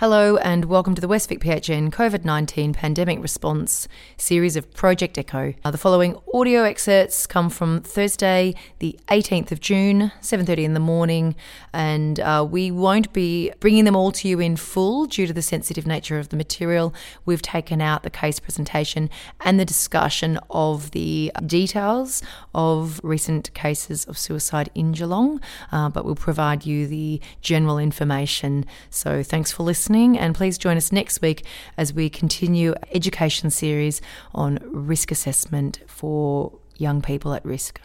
Hello, and welcome to the Westvic PHN COVID 19 Pandemic Response series of Project Echo. Uh, the following audio excerpts come from Thursday, the 18th of June, 7.30 in the morning, and uh, we won't be bringing them all to you in full due to the sensitive nature of the material. We've taken out the case presentation and the discussion of the details of recent cases of suicide in Geelong, uh, but we'll provide you the general information. So thanks for listening listening, and please join us next week as we continue education series on risk assessment for young people at risk.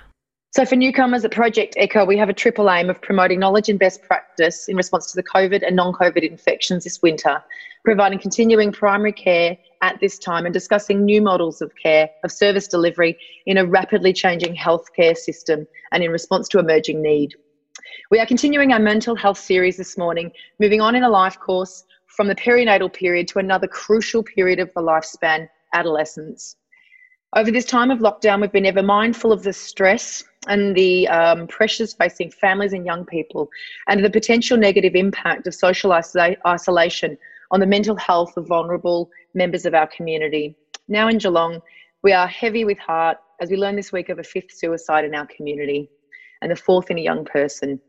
So, for newcomers at Project Echo, we have a triple aim of promoting knowledge and best practice in response to the COVID and non COVID infections this winter, providing continuing primary care at this time, and discussing new models of care, of service delivery in a rapidly changing healthcare system and in response to emerging need. We are continuing our mental health series this morning, moving on in a life course from the perinatal period to another crucial period of the lifespan, adolescence. Over this time of lockdown, we've been ever mindful of the stress and the um, pressures facing families and young people, and the potential negative impact of social isola- isolation on the mental health of vulnerable members of our community. Now in Geelong, we are heavy with heart as we learn this week of a fifth suicide in our community and the fourth in a young person.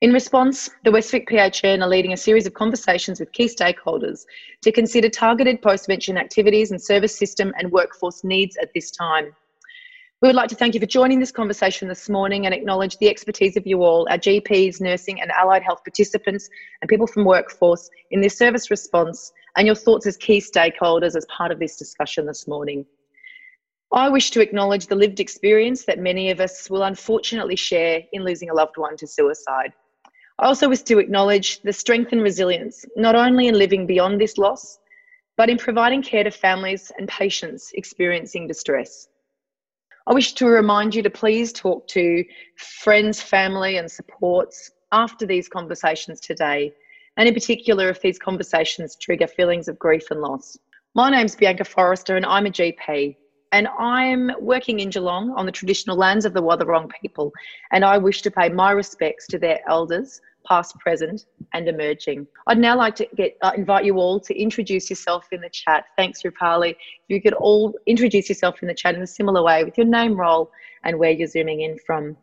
In response, the Westvic PHN are leading a series of conversations with key stakeholders to consider targeted postvention activities and service system and workforce needs at this time. We would like to thank you for joining this conversation this morning and acknowledge the expertise of you all, our GPs, nursing and allied health participants and people from workforce in this service response and your thoughts as key stakeholders as part of this discussion this morning. I wish to acknowledge the lived experience that many of us will unfortunately share in losing a loved one to suicide. I also wish to acknowledge the strength and resilience, not only in living beyond this loss, but in providing care to families and patients experiencing distress. I wish to remind you to please talk to friends, family, and supports after these conversations today, and in particular if these conversations trigger feelings of grief and loss. My name's Bianca Forrester, and I'm a GP. And I'm working in Geelong on the traditional lands of the Wathaurong people, and I wish to pay my respects to their elders past, present, and emerging. I'd now like to get uh, invite you all to introduce yourself in the chat. Thanks, Rupali. You could all introduce yourself in the chat in a similar way with your name, role, and where you're zooming in from.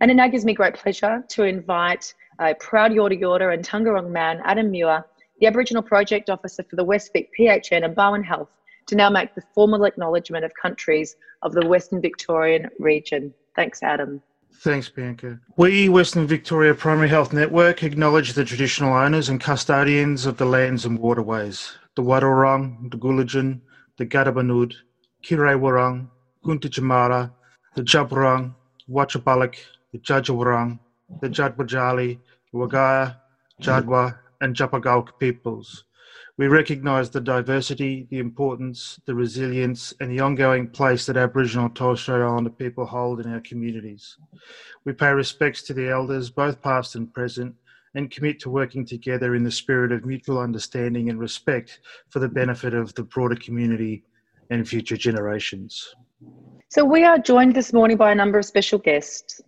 And it now gives me great pleasure to invite uh, proud Yorta Yorta and Taungurung man Adam Muir, the Aboriginal Project Officer for the West Vic PHN and Barwon Health, to now make the formal acknowledgement of countries of the Western Victorian region. Thanks, Adam. Thanks, Bianca. We, Western Victoria Primary Health Network, acknowledge the traditional owners and custodians of the lands and waterways, the Wadawurrung, the Gulidjan, the Gadabanud, Kirawurrung, Gunta the Djabwurrung, Wachabalik, the Djadjawurrung, the Jadwajali, Wagaya, Jadwa, and Japagalk peoples we recognise the diversity, the importance, the resilience, and the ongoing place that Aboriginal and Torres Strait Islander people hold in our communities. We pay respects to the elders, both past and present, and commit to working together in the spirit of mutual understanding and respect for the benefit of the broader community and future generations. So, we are joined this morning by a number of special guests.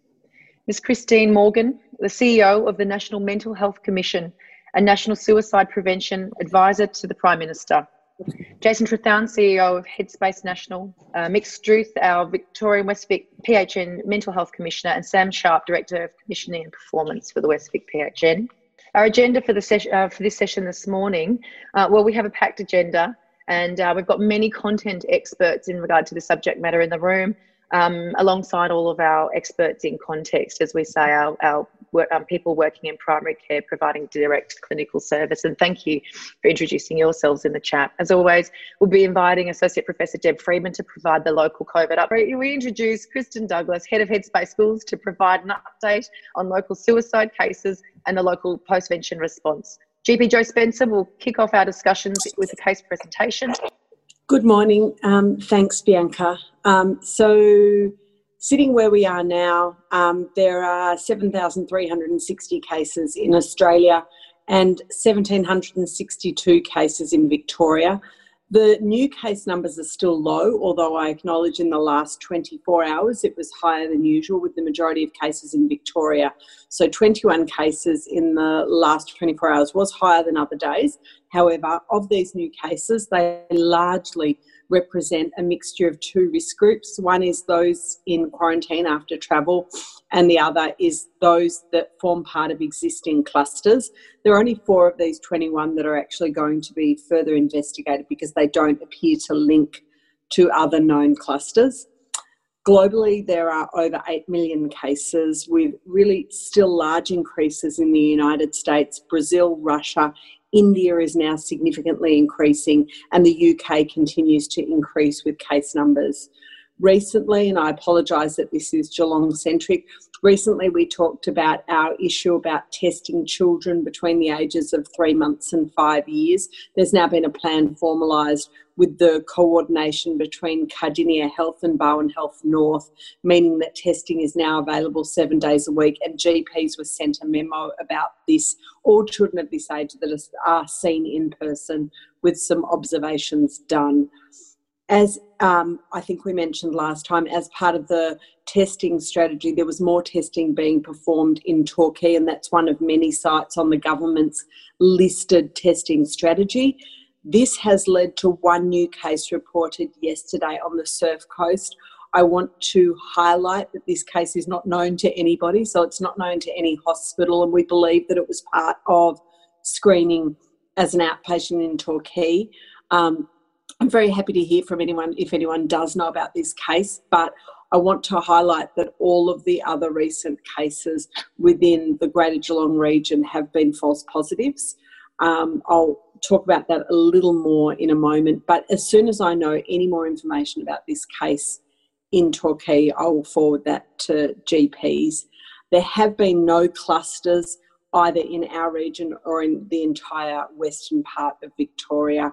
Ms. Christine Morgan, the CEO of the National Mental Health Commission a National Suicide Prevention Advisor to the Prime Minister. Jason Trethowan, CEO of Headspace National, uh, Mick Struth, our Victorian Westvic PHN Mental Health Commissioner, and Sam Sharp, Director of Commissioning and Performance for the Westvic PHN. Our agenda for, the ses- uh, for this session this morning, uh, well, we have a packed agenda and uh, we've got many content experts in regard to the subject matter in the room um, alongside all of our experts in context, as we say, our, our um, people working in primary care providing direct clinical service. And thank you for introducing yourselves in the chat. As always, we'll be inviting Associate Professor Deb Friedman to provide the local COVID update. We introduce Kristen Douglas, Head of Headspace Schools, to provide an update on local suicide cases and the local postvention response. GP Joe Spencer will kick off our discussions with a case presentation. Good morning. Um, thanks, Bianca. Um, so, sitting where we are now, um, there are 7,360 cases in Australia and 1,762 cases in Victoria. The new case numbers are still low, although I acknowledge in the last 24 hours it was higher than usual, with the majority of cases in Victoria. So, 21 cases in the last 24 hours was higher than other days. However, of these new cases, they largely represent a mixture of two risk groups. One is those in quarantine after travel, and the other is those that form part of existing clusters. There are only four of these 21 that are actually going to be further investigated because they don't appear to link to other known clusters. Globally, there are over 8 million cases with really still large increases in the United States, Brazil, Russia, India is now significantly increasing, and the UK continues to increase with case numbers. Recently, and I apologise that this is Geelong centric, recently we talked about our issue about testing children between the ages of three months and five years. There's now been a plan formalised with the coordination between Kardinia Health and Barwon Health North, meaning that testing is now available seven days a week. And GPs were sent a memo about this. All children of this age that are seen in person with some observations done. As um, I think we mentioned last time, as part of the testing strategy, there was more testing being performed in Torquay, and that's one of many sites on the government's listed testing strategy. This has led to one new case reported yesterday on the Surf Coast. I want to highlight that this case is not known to anybody, so it's not known to any hospital, and we believe that it was part of screening as an outpatient in Torquay. Um, I'm very happy to hear from anyone if anyone does know about this case, but I want to highlight that all of the other recent cases within the Greater Geelong region have been false positives. Um, I'll talk about that a little more in a moment. But as soon as I know any more information about this case in Torquay, I will forward that to GPs. There have been no clusters either in our region or in the entire western part of Victoria.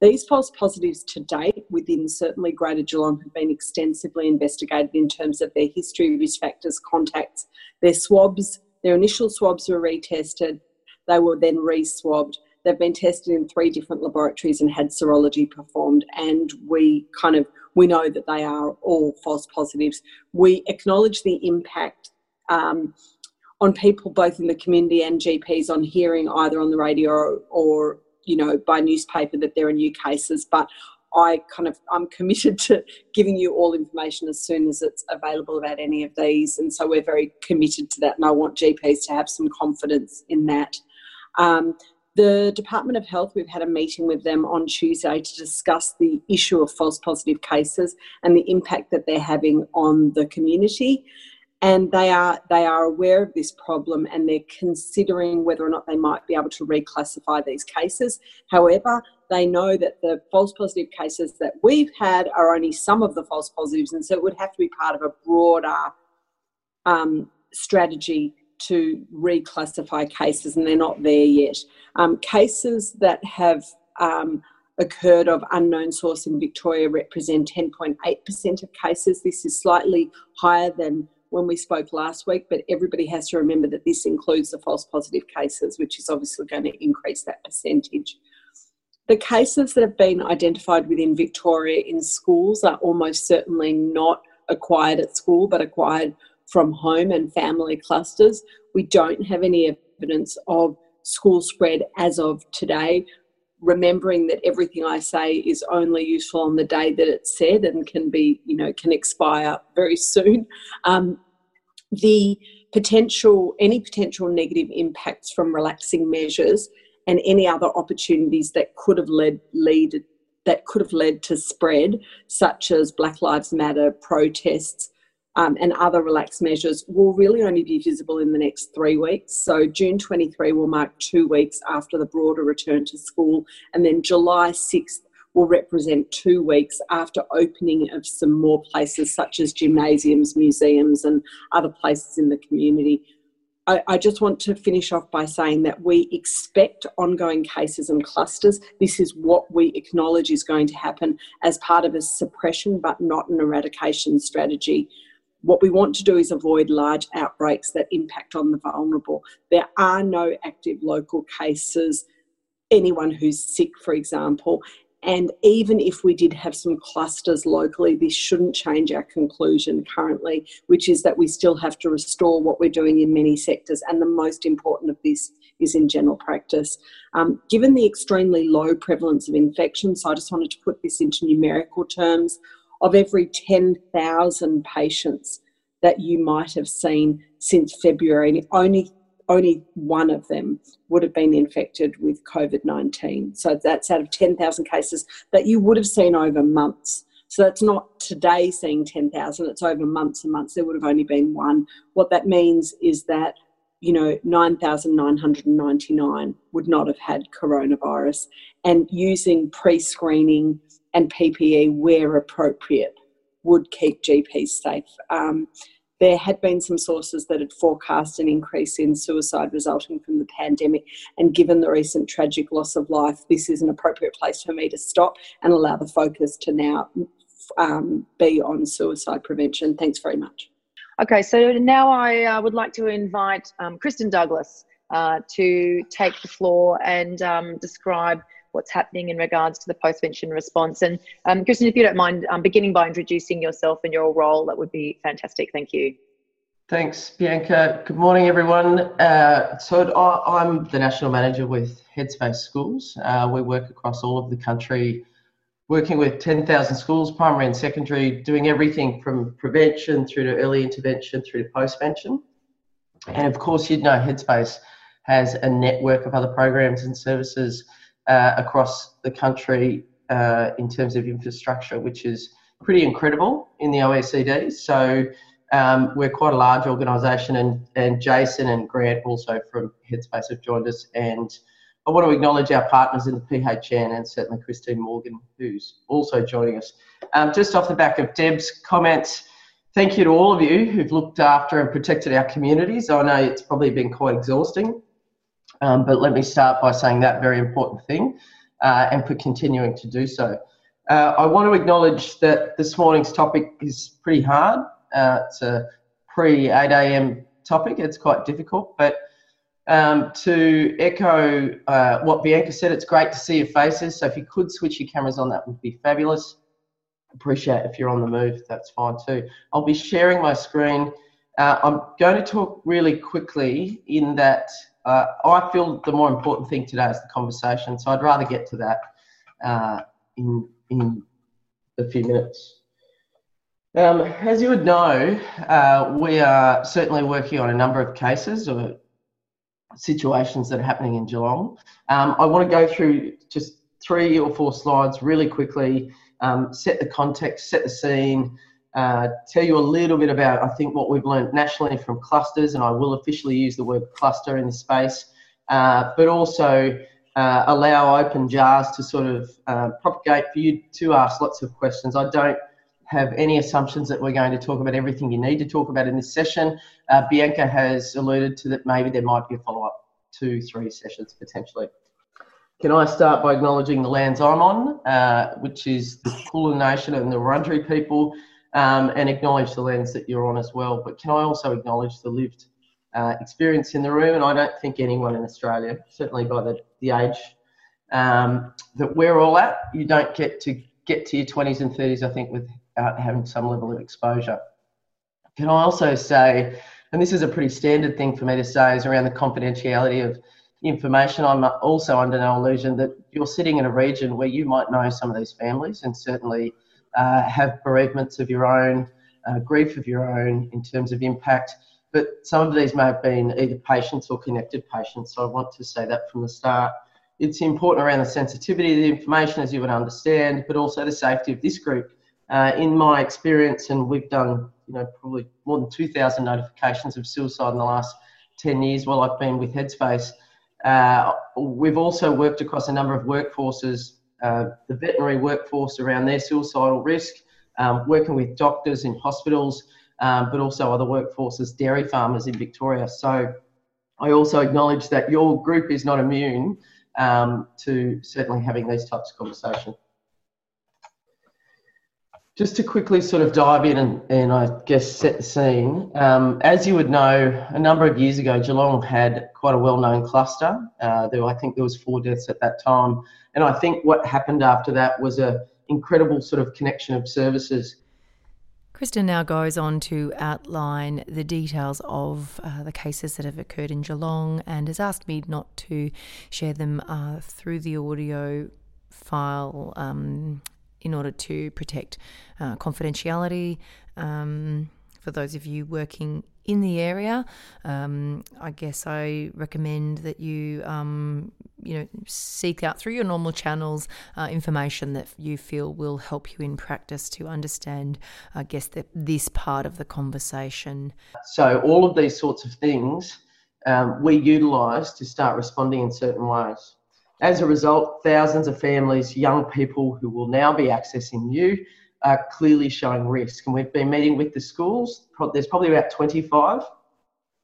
These false positives to date within certainly Greater Geelong have been extensively investigated in terms of their history, risk factors, contacts, their swabs. Their initial swabs were retested, they were then re swabbed, They've been tested in three different laboratories and had serology performed, and we kind of we know that they are all false positives. We acknowledge the impact um, on people both in the community and GPs on hearing either on the radio or, or you know by newspaper that there are new cases, but I kind of I'm committed to giving you all information as soon as it's available about any of these, and so we're very committed to that, and I want GPs to have some confidence in that. Um, the Department of Health, we've had a meeting with them on Tuesday to discuss the issue of false positive cases and the impact that they're having on the community. And they are they are aware of this problem and they're considering whether or not they might be able to reclassify these cases. However, they know that the false positive cases that we've had are only some of the false positives, and so it would have to be part of a broader um, strategy to reclassify cases, and they're not there yet. Um, cases that have um, occurred of unknown source in Victoria represent 10.8% of cases. This is slightly higher than when we spoke last week, but everybody has to remember that this includes the false positive cases, which is obviously going to increase that percentage. The cases that have been identified within Victoria in schools are almost certainly not acquired at school, but acquired from home and family clusters. We don't have any evidence of school spread as of today. Remembering that everything I say is only useful on the day that it's said and can be, you know, can expire very soon. Um, the potential, any potential negative impacts from relaxing measures and any other opportunities that could have led lead that could have led to spread, such as Black Lives Matter protests, um, and other relaxed measures will really only be visible in the next three weeks. So, June 23 will mark two weeks after the broader return to school, and then July 6th will represent two weeks after opening of some more places such as gymnasiums, museums, and other places in the community. I, I just want to finish off by saying that we expect ongoing cases and clusters. This is what we acknowledge is going to happen as part of a suppression but not an eradication strategy. What we want to do is avoid large outbreaks that impact on the vulnerable. There are no active local cases. Anyone who's sick, for example, And even if we did have some clusters locally, this shouldn't change our conclusion currently, which is that we still have to restore what we're doing in many sectors. And the most important of this is in general practice. Um, given the extremely low prevalence of infections, so I just wanted to put this into numerical terms, of every 10,000 patients that you might have seen since February, only only one of them would have been infected with COVID 19. So that's out of 10,000 cases that you would have seen over months. So that's not today seeing 10,000, it's over months and months. There would have only been one. What that means is that, you know, 9,999 would not have had coronavirus. And using pre screening and PPE where appropriate would keep GPs safe. Um, there had been some sources that had forecast an increase in suicide resulting from the pandemic. And given the recent tragic loss of life, this is an appropriate place for me to stop and allow the focus to now um, be on suicide prevention. Thanks very much. Okay, so now I uh, would like to invite um, Kristen Douglas uh, to take the floor and um, describe what's happening in regards to the postvention response. And um, Kristen, if you don't mind um, beginning by introducing yourself and your role, that would be fantastic. Thank you. Thanks, Bianca. Good morning, everyone. Uh, so I'm the National Manager with Headspace Schools. Uh, we work across all of the country, working with 10,000 schools, primary and secondary, doing everything from prevention through to early intervention through to postvention. And of course, you'd know Headspace has a network of other programs and services uh, across the country uh, in terms of infrastructure, which is pretty incredible in the OECD. So um, we're quite a large organisation, and, and Jason and Grant also from Headspace have joined us. And I want to acknowledge our partners in the PHN and certainly Christine Morgan, who's also joining us. Um, just off the back of Deb's comments, thank you to all of you who've looked after and protected our communities. I know it's probably been quite exhausting. Um, but let me start by saying that very important thing uh, and for continuing to do so. Uh, I want to acknowledge that this morning's topic is pretty hard. Uh, it's a pre 8 a.m. topic, it's quite difficult, but um, to echo uh, what Bianca said, it's great to see your faces. So if you could switch your cameras on, that would be fabulous. Appreciate if you're on the move, that's fine too. I'll be sharing my screen. Uh, I'm going to talk really quickly in that uh, I feel the more important thing today is the conversation. So I'd rather get to that uh, in in a few minutes. Um, as you would know, uh, we are certainly working on a number of cases or situations that are happening in Geelong. Um, I want to go through just three or four slides really quickly, um, set the context, set the scene, uh, tell you a little bit about, I think, what we've learned nationally from clusters, and I will officially use the word cluster in this space, uh, but also uh, allow open jars to sort of uh, propagate for you to ask lots of questions. I don't have any assumptions that we're going to talk about everything you need to talk about in this session. Uh, Bianca has alluded to that maybe there might be a follow up, two, three sessions potentially. Can I start by acknowledging the lands I'm on, which is the Kulin Nation and the Wurundjeri people, um, and acknowledge the lens that you're on as well. But can I also acknowledge the lived uh, experience in the room? And I don't think anyone in Australia, certainly by the, the age um, that we're all at, you don't get to get to your 20s and 30s, I think, without having some level of exposure. Can I also say, and this is a pretty standard thing for me to say, is around the confidentiality of information. I'm also under no illusion that you're sitting in a region where you might know some of these families, and certainly uh, have bereavements of your own, uh, grief of your own in terms of impact. But some of these may have been either patients or connected patients. So I want to say that from the start. It's important around the sensitivity of the information, as you would understand, but also the safety of this group. Uh, in my experience, and we've done, you know, probably more than 2,000 notifications of suicide in the last 10 years while I've been with Headspace. Uh, we've also worked across a number of workforces uh, the veterinary workforce around their suicidal risk, um, working with doctors in hospitals, um, but also other workforces, dairy farmers in Victoria. So I also acknowledge that your group is not immune um, to certainly having these types of conversations. Just to quickly sort of dive in and, and I guess set the scene, um, as you would know, a number of years ago, Geelong had quite a well-known cluster. Uh, there, I think there was four deaths at that time, and I think what happened after that was a incredible sort of connection of services. Kristen now goes on to outline the details of uh, the cases that have occurred in Geelong and has asked me not to share them uh, through the audio file um, in order to protect uh, confidentiality. Um, for those of you working in the area, um, I guess I recommend that you, um, you know, seek out through your normal channels uh, information that you feel will help you in practice to understand, I guess, that this part of the conversation. So all of these sorts of things um, we utilise to start responding in certain ways. As a result, thousands of families, young people who will now be accessing you are clearly showing risk. And we've been meeting with the schools. There's probably about 25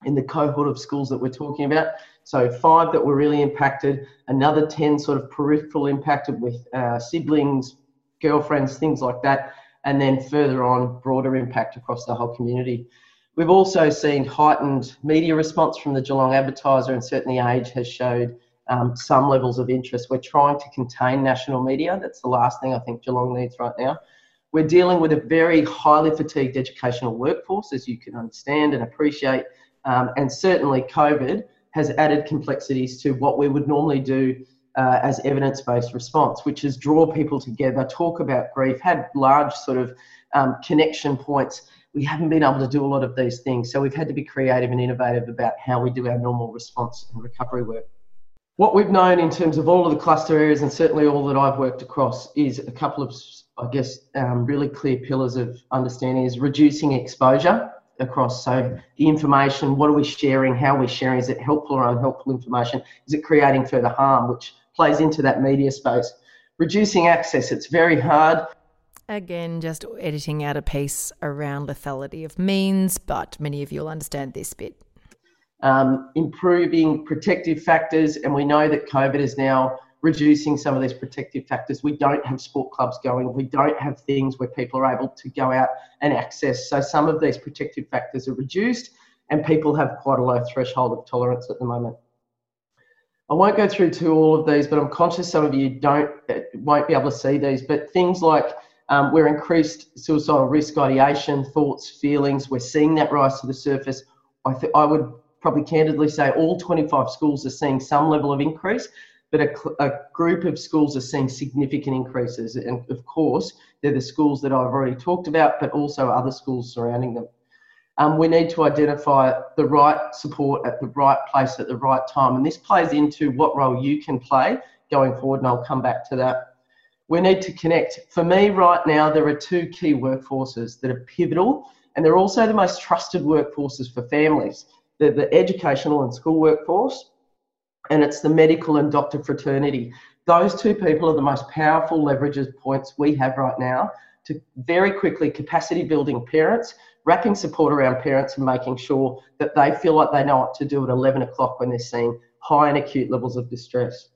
in the cohort of schools that we're talking about. So five that were really impacted, another 10 sort of peripheral impacted with uh, siblings, girlfriends, things like that. And then further on, broader impact across the whole community. We've also seen heightened media response from the Geelong Advertiser, and certainly Age has showed um, some levels of interest. We're trying to contain national media. That's the last thing I think Geelong needs right now. We're dealing with a very highly fatigued educational workforce, as you can understand and appreciate. Um, and certainly, COVID has added complexities to what we would normally do uh, as evidence based response, which is draw people together, talk about grief, had large sort of um, connection points. We haven't been able to do a lot of these things. So we've had to be creative and innovative about how we do our normal response and recovery work. What we've known in terms of all of the cluster areas, and certainly all that I've worked across, is a couple of, I guess, um, really clear pillars of understanding is reducing exposure across. So the information, what are we sharing? How are we sharing? Is it helpful or unhelpful information? Is it creating further harm, which plays into that media space? Reducing access, it's very hard. Again, just editing out a piece around lethality of means, but many of you will understand this bit um, improving protective factors, and we know that COVID is now reducing some of these protective factors. We don't have sport clubs going, we don't have things where people are able to go out and access. So some of these protective factors are reduced, and people have quite a low threshold of tolerance at the moment. I won't go through to all of these, but I'm conscious some of you don't won't be able to see these. But things like um, we're increased suicidal risk ideation, thoughts, feelings. We're seeing that rise to the surface. I, th- I would probably candidly say all 25 schools are seeing some level of increase, but a, a, group of schools are seeing significant increases. And of course, they're the schools that I've already talked about, but also other schools surrounding them. Um, we need to identify the right support at the right place at the right time. And this plays into what role you can play going forward, and I'll come back to that. We need to connect. For me, right now, there are two key workforces that are pivotal, and they're also the most trusted workforces for families the, the educational and school workforce, and it's the medical and doctor fraternity. Those two people are the most powerful leverages points we have right now to very quickly capacity building parents, wrapping support around parents and making sure that they feel like they know what to do at 11 o'clock when they're seeing high and acute levels of distress.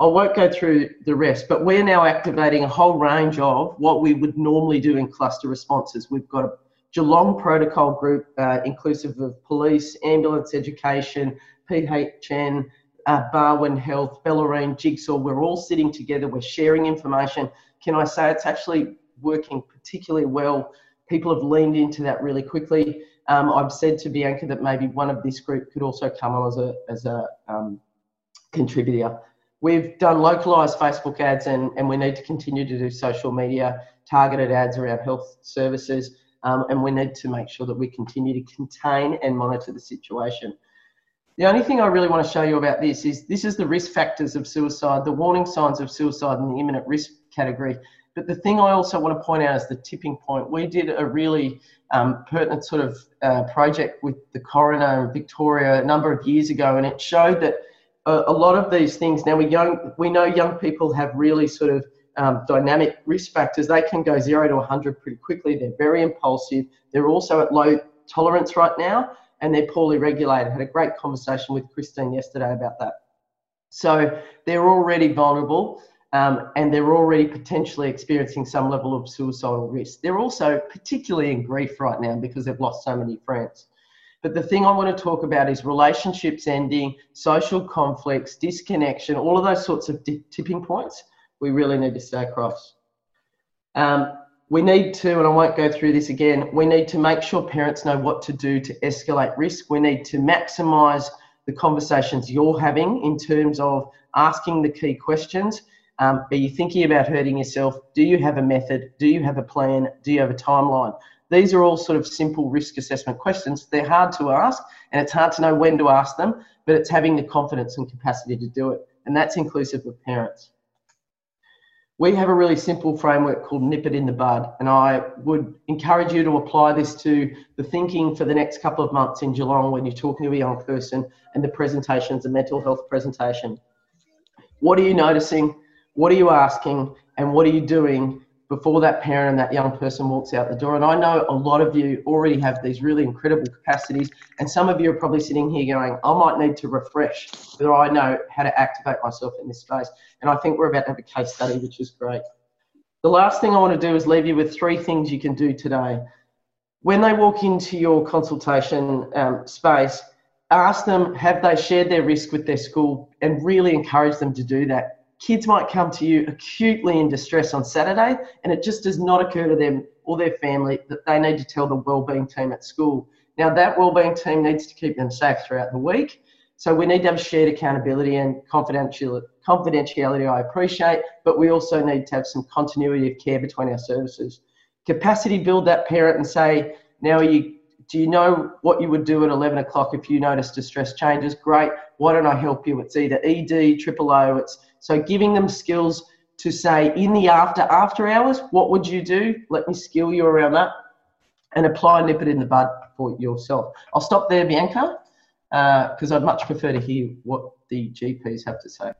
I won't go through the rest, but we're now activating a whole range of what we would normally do in cluster responses. We've got a Geelong Protocol Group, uh, inclusive of police, ambulance education, PHN, uh, Barwon Health, Bellarine, Jigsaw, we're all sitting together, we're sharing information. Can I say it's actually working particularly well? People have leaned into that really quickly. Um, I've said to Bianca that maybe one of this group could also come on as a, as a um, contributor. We've done localised Facebook ads and, and we need to continue to do social media targeted ads around health services um, and we need to make sure that we continue to contain and monitor the situation. The only thing I really want to show you about this is this is the risk factors of suicide, the warning signs of suicide in the imminent risk category. But the thing I also want to point out is the tipping point. We did a really um, pertinent sort of uh, project with the coroner in Victoria a number of years ago, and it showed that a, a lot of these things now we young we know young people have really sort of um, dynamic risk factors, they can go zero to 100 pretty quickly. They're very impulsive. They're also at low tolerance right now and they're poorly regulated. I had a great conversation with Christine yesterday about that. So they're already vulnerable. um, and they're already potentially experiencing some level of suicidal risk. They're also particularly in grief right now because they've lost so many friends. But the thing I want to talk about is relationships ending, social conflicts, disconnection, all of those sorts of tipping points we really need to stay across. Um, we need to, and I won't go through this again, we need to make sure parents know what to do to escalate risk. We need to maximise the conversations you're having in terms of asking the key questions. Um, are you thinking about hurting yourself? Do you have a method? Do you have a plan? Do you have a timeline? These are all sort of simple risk assessment questions. They're hard to ask, and it's hard to know when to ask them, but it's having the confidence and capacity to do it. And that's inclusive of parents we have a really simple framework called nip it in the bud and i would encourage you to apply this to the thinking for the next couple of months in geelong when you're talking to a young person and the presentation's a mental health presentation. What are you noticing? What are you asking? And what are you doing before that parent and that young person walks out the door. And I know a lot of you already have these really incredible capacities, and some of you are probably sitting here going, I might need to refresh whether I know how to activate myself in this space. And I think we're about to have a case study, which is great. The last thing I want to do is leave you with three things you can do today. When they walk into your consultation um, space, ask them have they shared their risk with their school and really encourage them to do that kids might come to you acutely in distress on Saturday, and it just does not occur to them or their family that they need to tell the wellbeing team at school. Now, that wellbeing team needs to keep them safe throughout the week. So we need to have shared accountability and confidentiality, Confidentiality, I appreciate, but we also need to have some continuity of care between our services. Capacity build that parent and say, now you do you know what you would do at 11 o'clock if you notice distress changes? Great. Why don't I help you? It's either ED, triple O. It's so giving them skills to say in the after after hours, what would you do? Let me skill you around that, and apply nip it in the bud for yourself. I'll stop there, Bianca, because uh, I'd much prefer to hear what the GPs have to say.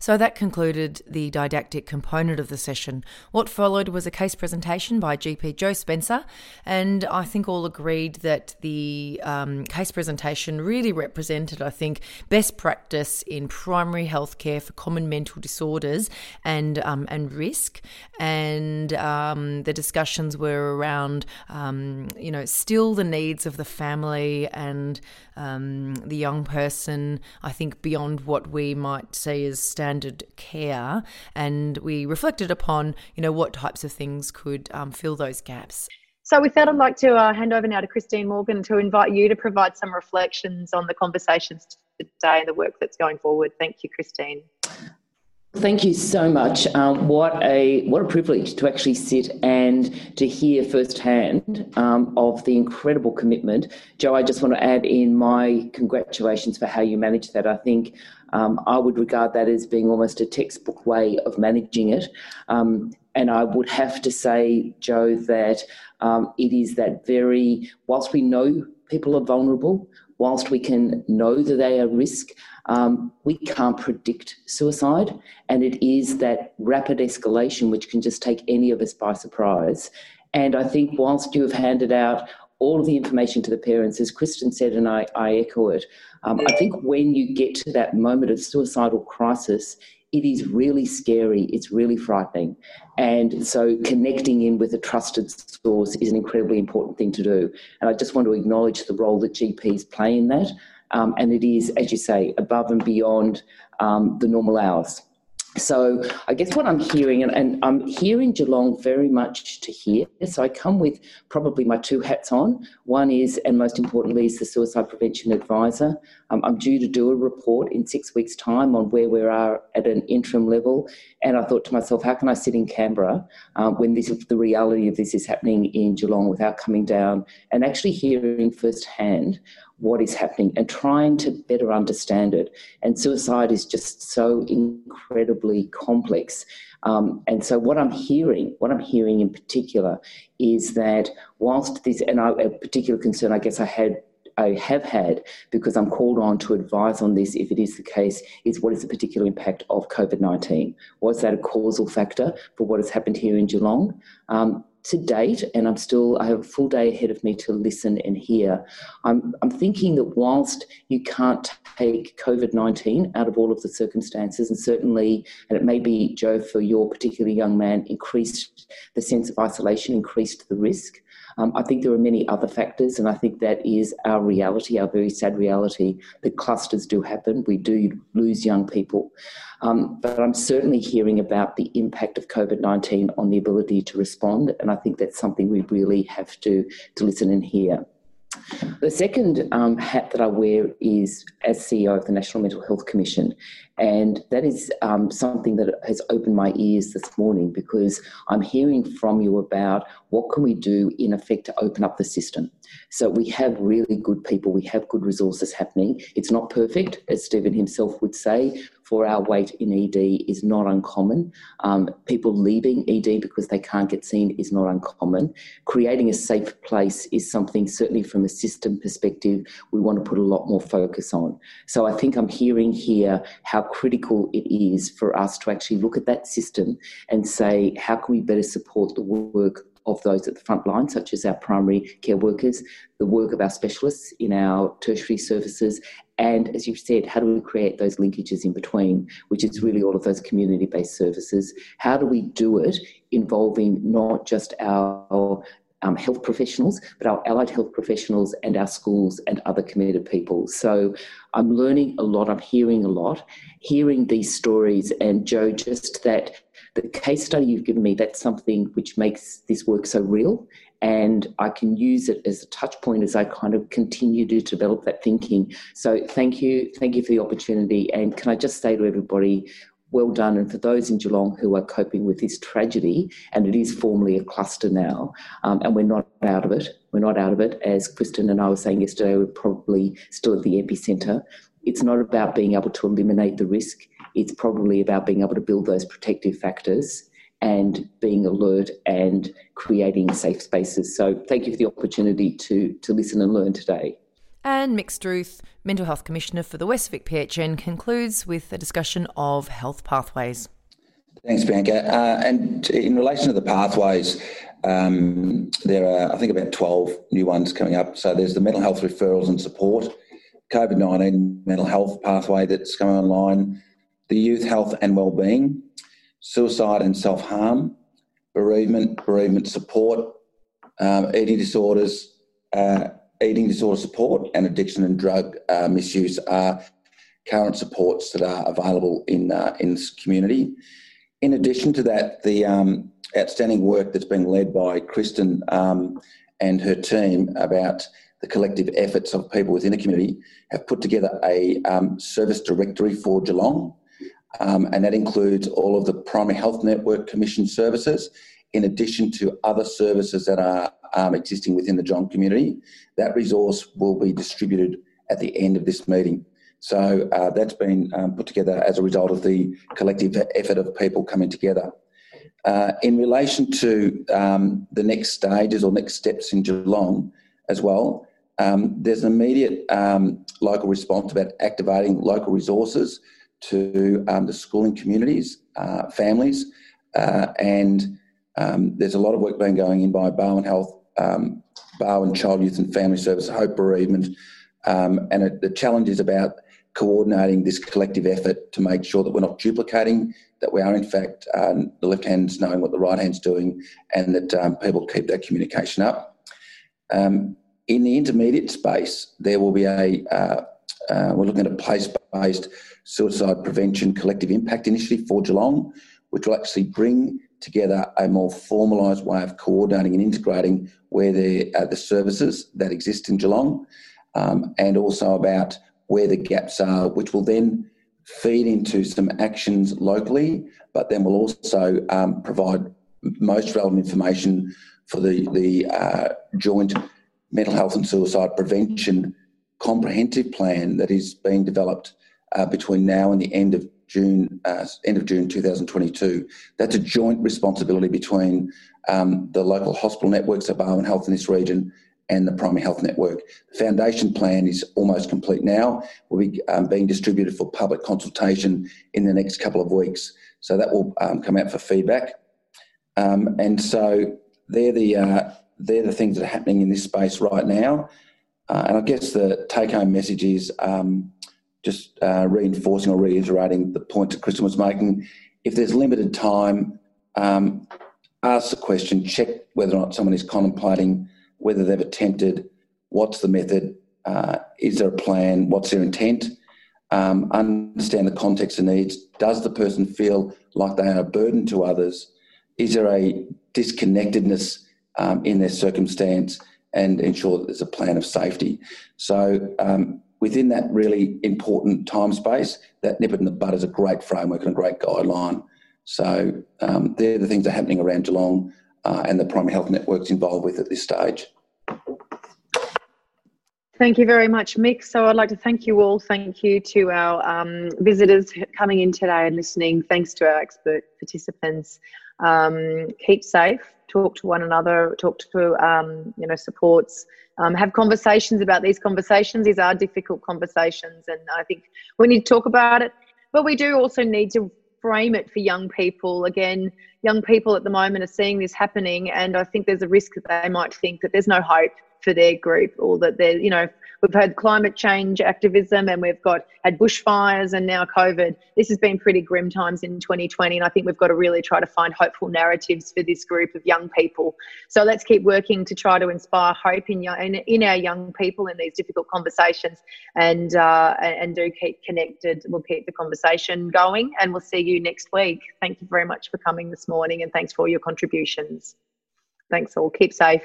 So that concluded the didactic component of the session. What followed was a case presentation by GP Joe Spencer, and I think all agreed that the um, case presentation really represented, I think, best practice in primary healthcare for common mental disorders and um, and risk. And um, the discussions were around, um, you know, still the needs of the family and um, the young person. I think beyond what we might say as standard care, and we reflected upon, you know, what types of things could um, fill those gaps. So, with that, I'd like to uh, hand over now to Christine Morgan to invite you to provide some reflections on the conversations today and the work that's going forward. Thank you, Christine. Thank you so much. Um, what a what a privilege to actually sit and to hear firsthand um, of the incredible commitment. Joe, I just want to add in my congratulations for how you managed that. I think um, I would regard that as being almost a textbook way of managing it. Um, and I would have to say, Joe, that um, it is that very whilst we know people are vulnerable, whilst we can know that they are risk, um, we can't predict suicide. And it is that rapid escalation which can just take any of us by surprise. And I think whilst you have handed out all of the information to the parents, as Kristen said, and I, I echo it, um, I think when you get to that moment of suicidal crisis, it is really scary. It's really frightening. And so connecting in with a trusted source is an incredibly important thing to do. And I just want to acknowledge the role that GPs play in that. Um, and it is, as you say, above and beyond um, the normal hours. So I guess what I'm hearing, and, and, I'm here in Geelong very much to hear. So I come with probably my two hats on. One is, and most importantly, is the suicide prevention advisor. Um, I'm due to do a report in six weeks' time on where we are at an interim level. And I thought to myself, how can I sit in Canberra um, when this the reality of this is happening in Geelong without coming down and actually hearing firsthand what is happening and trying to better understand it. And suicide is just so incredibly complex. Um, and so, what I'm hearing, what I'm hearing in particular, is that whilst this, and I, a particular concern I guess I had I have had, because I'm called on to advise on this if it is the case, is what is the particular impact of COVID 19? Was that a causal factor for what has happened here in Geelong? Um, to date, and I'm still, I have a full day ahead of me to listen and hear. I'm, I'm thinking that whilst you can't take COVID 19 out of all of the circumstances, and certainly, and it may be, Joe, for your particular young man, increased the sense of isolation, increased the risk. Um, I think there are many other factors, and I think that is our reality, our very sad reality, that clusters do happen. We do lose young people. Um, but I'm certainly hearing about the impact of COVID 19 on the ability to respond, and I think that's something we really have to, to listen and hear. The second um, hat that I wear is as CEO of the National Mental Health Commission, and that is um, something that has opened my ears this morning because I'm hearing from you about what can we do in effect to open up the system. So we have really good people, we have good resources happening. It's not perfect, as Stephen himself would say. For our wait in ED is not uncommon. Um, people leaving ED because they can't get seen is not uncommon. Creating a safe place is something, certainly from a system perspective, we want to put a lot more focus on. So I think I'm hearing here how critical it is for us to actually look at that system and say, how can we better support the work of those at the front line, such as our primary care workers, the work of our specialists in our tertiary services, and as you've said, how do we create those linkages in between, which is really all of those community based services? How do we do it involving not just our um, health professionals, but our allied health professionals and our schools and other committed people. So I'm learning a lot, I'm hearing a lot, hearing these stories, and Joe, just that the case study you've given me, that's something which makes this work so real. And I can use it as a touch point as I kind of continue to develop that thinking. So thank you. Thank you for the opportunity. And can I just say to everybody, well done. And for those in Geelong who are coping with this tragedy, and it is formally a cluster now, um, and we're not out of it. We're not out of it. As Kristen and I were saying yesterday, we're probably still at the epicentre. It's not about being able to eliminate the risk. It's probably about being able to build those protective factors and being alert and creating safe spaces. So thank you for the opportunity to, to listen and learn today. And Mick Struth, Mental Health Commissioner for the West Vic PHN, concludes with a discussion of health pathways. Thanks, Bianca. Uh, and in relation to the pathways, um, there are, I think, about 12 new ones coming up. So there's the mental health referrals and support, COVID 19 mental health pathway that's coming online, the youth health and wellbeing, suicide and self harm, bereavement, bereavement support, um, eating disorders, uh, eating disorder support, and addiction and drug uh, misuse are current supports that are available in uh, in this community. In addition to that, the um, outstanding work that's being led by Kristen um, and her team about the collective efforts of people within the community have put together a um, service directory for Geelong um, and that includes all of the Primary Health Network Commission services, in addition to other services that are um, existing within the Geelong community. That resource will be distributed at the end of this meeting. So uh, that's been um, put together as a result of the collective effort of people coming together. Uh, in relation to um, the next stages or next steps in Geelong as well, um, there's an immediate um, local response about activating local resources to um, the schooling communities, uh, families, uh, and um, there's a lot of work being going in by Barwon Health, um, Barwon Child, Youth and Family Service, Hope Bereavement, um, and it, the challenge is about coordinating this collective effort to make sure that we're not duplicating, that we are in fact uh, the left hand's knowing what the right hand's doing, and that um, people keep that communication up. Um, in the intermediate space, there will be a uh, uh, we're looking at a place-based suicide prevention collective impact initiative for Geelong, which will actually bring together a more formalised way of coordinating and integrating where the, uh, the services that exist in Geelong, um, and also about where the gaps are, which will then feed into some actions locally, but then will also um, provide most relevant information for the, the uh, joint mental health and suicide prevention comprehensive plan that is being developed uh, between now and the end of June, uh, end of June 2022. That's a joint responsibility between um, the local hospital networks of Barwon Health in this region and the primary health network. The foundation plan is almost complete now. Will be um, being distributed for public consultation in the next couple of weeks. So that will um, come out for feedback. Um, and so they're the uh, they're the things that are happening in this space right now. Uh, and I guess the take-home message is um, just uh, reinforcing or reiterating the point that Kristen was making. If there's limited time, um, ask the question, check whether or not someone is contemplating, whether they've attempted, what's the method, uh, is there a plan, what's their intent, um, understand the context and needs. Does the person feel like they are a burden to others? Is there a disconnectedness um, in their circumstance? And ensure that there's a plan of safety. So, um, within that really important time space, that nip it in the bud is a great framework and a great guideline. So, um, they're the things that are happening around Geelong uh, and the primary health networks involved with at this stage. Thank you very much, Mick. So I'd like to thank you all. Thank you to our um, visitors coming in today and listening. Thanks to our expert participants. Um, keep safe. Talk to one another. Talk to um, you know supports. Um, have conversations about these conversations. These are difficult conversations, and I think we need to talk about it. But we do also need to frame it for young people. Again, young people at the moment are seeing this happening, and I think there's a risk that they might think that there's no hope for their group or that they're, you know, we've had climate change activism and we've got had bushfires and now COVID. This has been pretty grim times in 2020. And I think we've got to really try to find hopeful narratives for this group of young people. So let's keep working to try to inspire hope in, young, in, in our young people in these difficult conversations and, uh, and do keep connected. We'll keep the conversation going and we'll see you next week. Thank you very much for coming this morning and thanks for all your contributions. Thanks all. Keep safe.